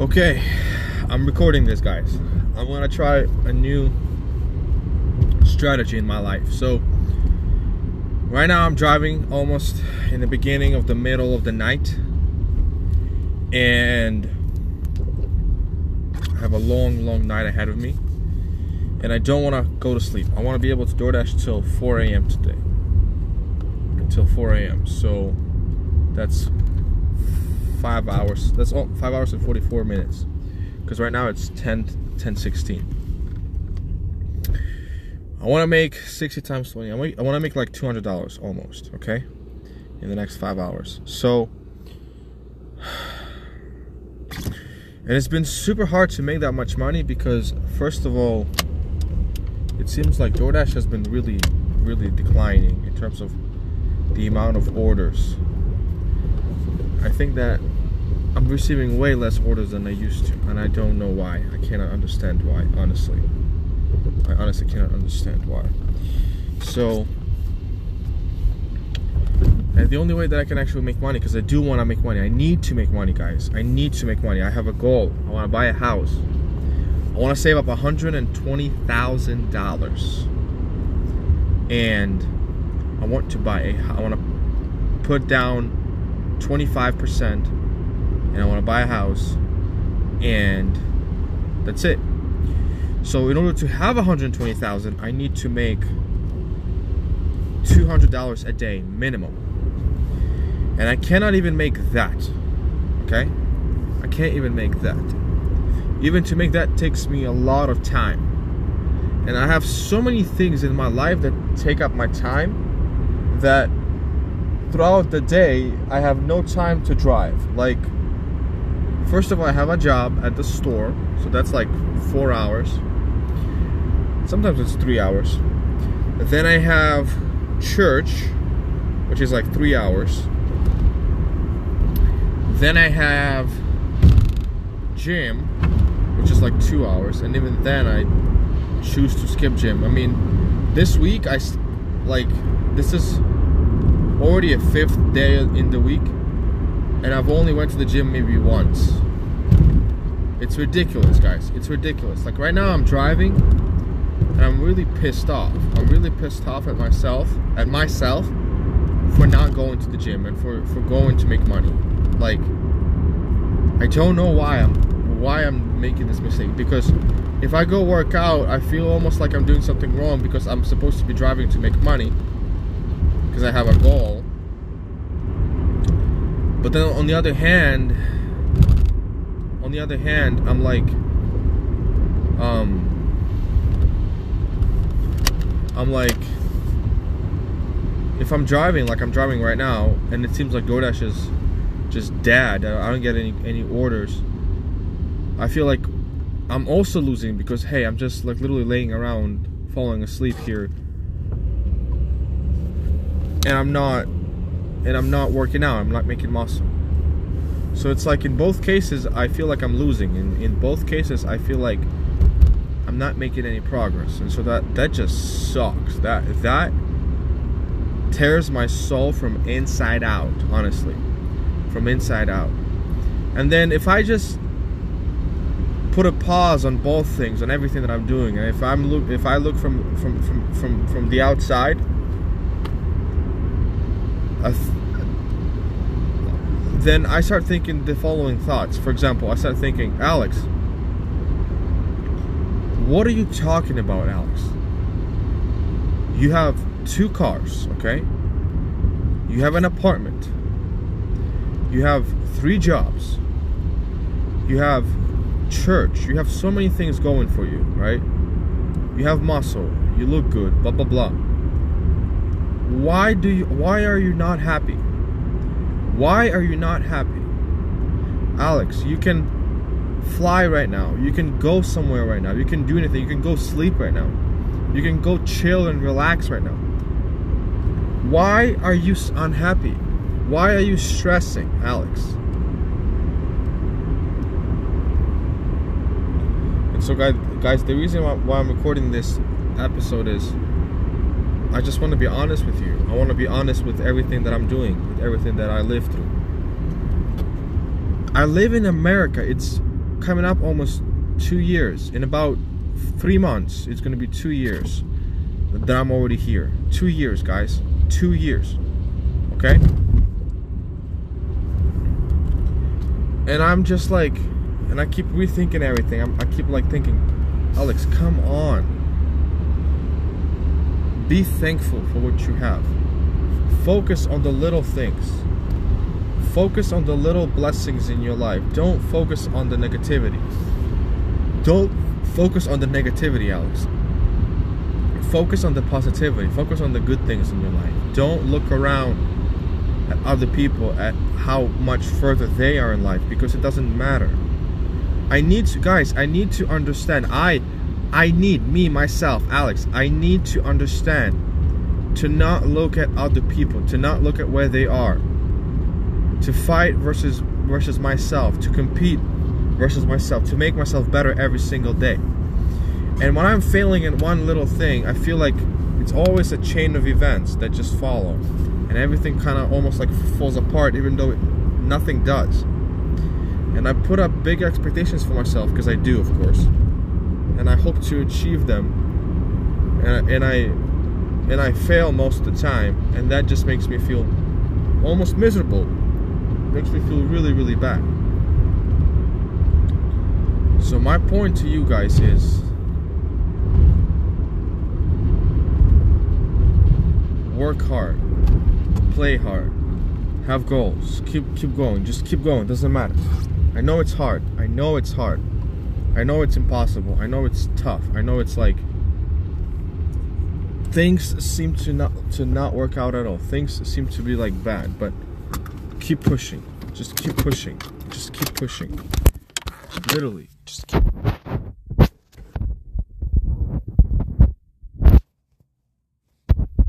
Okay, I'm recording this, guys. I'm gonna try a new strategy in my life. So, right now I'm driving almost in the beginning of the middle of the night, and I have a long, long night ahead of me, and I don't want to go to sleep. I want to be able to DoorDash till 4 a.m. today, until 4 a.m. So, that's five hours. That's all five hours and 44 minutes. Because right now it's 10 10 16. I want to make 60 times 20. I want to make like $200 almost, okay? In the next five hours. So, and it's been super hard to make that much money because, first of all, it seems like DoorDash has been really, really declining in terms of the amount of orders. I think that I'm receiving way less orders than I used to, and I don't know why. I cannot understand why, honestly. I honestly cannot understand why. So, and the only way that I can actually make money, because I do want to make money, I need to make money, guys. I need to make money. I have a goal. I want to buy a house. I want to save up $120,000. And I want to buy a, I want to put down 25% and I want to buy a house and that's it. So in order to have 120,000, I need to make $200 a day minimum. And I cannot even make that. Okay? I can't even make that. Even to make that takes me a lot of time. And I have so many things in my life that take up my time that throughout the day I have no time to drive. Like first of all, I have a job at the store, so that's like four hours. Sometimes it's three hours. Then I have church, which is like three hours. Then I have gym, which is like two hours, and even then I choose to skip gym. I mean, this week I like this is already a fifth day in the week and I've only went to the gym maybe once. It's ridiculous, guys. It's ridiculous. Like right now I'm driving and I'm really pissed off. I'm really pissed off at myself, at myself for not going to the gym and for for going to make money. Like I don't know why I'm why I'm making this mistake because if I go work out, I feel almost like I'm doing something wrong because I'm supposed to be driving to make money because I have a goal but then on the other hand, on the other hand, I'm like, um, I'm like, if I'm driving like I'm driving right now, and it seems like DoorDash is just dead, I don't get any any orders. I feel like I'm also losing because hey, I'm just like literally laying around, falling asleep here, and I'm not and I'm not working out. I'm not making muscle. So it's like in both cases, I feel like I'm losing. In in both cases, I feel like I'm not making any progress, and so that that just sucks. That that tears my soul from inside out. Honestly, from inside out. And then if I just put a pause on both things, on everything that I'm doing, and if I'm look, if I look from from from from from the outside then I start thinking the following thoughts. For example, I start thinking, Alex, what are you talking about, Alex? You have two cars, okay? You have an apartment. You have three jobs. You have church. You have so many things going for you, right? You have muscle. You look good, blah blah blah why do you why are you not happy? Why are you not happy? Alex you can fly right now. You can go somewhere right now. You can do anything. You can go sleep right now. You can go chill and relax right now. Why are you unhappy? Why are you stressing alex? And so guys guys the reason why, why i'm recording this episode is I just want to be honest with you. I want to be honest with everything that I'm doing, with everything that I live through. I live in America. It's coming up almost two years. In about three months, it's gonna be two years that I'm already here. Two years, guys. Two years. Okay? And I'm just like, and I keep rethinking everything. I'm, I keep like thinking, Alex, come on. Be thankful for what you have. Focus on the little things. Focus on the little blessings in your life. Don't focus on the negativity. Don't focus on the negativity, Alex. Focus on the positivity. Focus on the good things in your life. Don't look around at other people at how much further they are in life because it doesn't matter. I need to guys, I need to understand. I I need me myself, Alex. I need to understand to not look at other people, to not look at where they are. To fight versus versus myself, to compete versus myself, to make myself better every single day. And when I'm failing in one little thing, I feel like it's always a chain of events that just follow. And everything kind of almost like falls apart, even though nothing does. And I put up big expectations for myself, because I do, of course. And I hope to achieve them. And, and I and I fail most of the time, and that just makes me feel almost miserable. Makes me feel really, really bad. So my point to you guys is work hard, play hard, have goals, keep keep going, just keep going, doesn't matter. I know it's hard. I know it's hard. I know it's impossible. I know it's tough. I know it's like things seem to not to not work out at all. Things seem to be like bad, but keep pushing. Just keep pushing. Just keep pushing. Literally, just keep